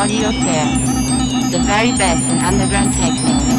Audio Fair. The very best in underground techno.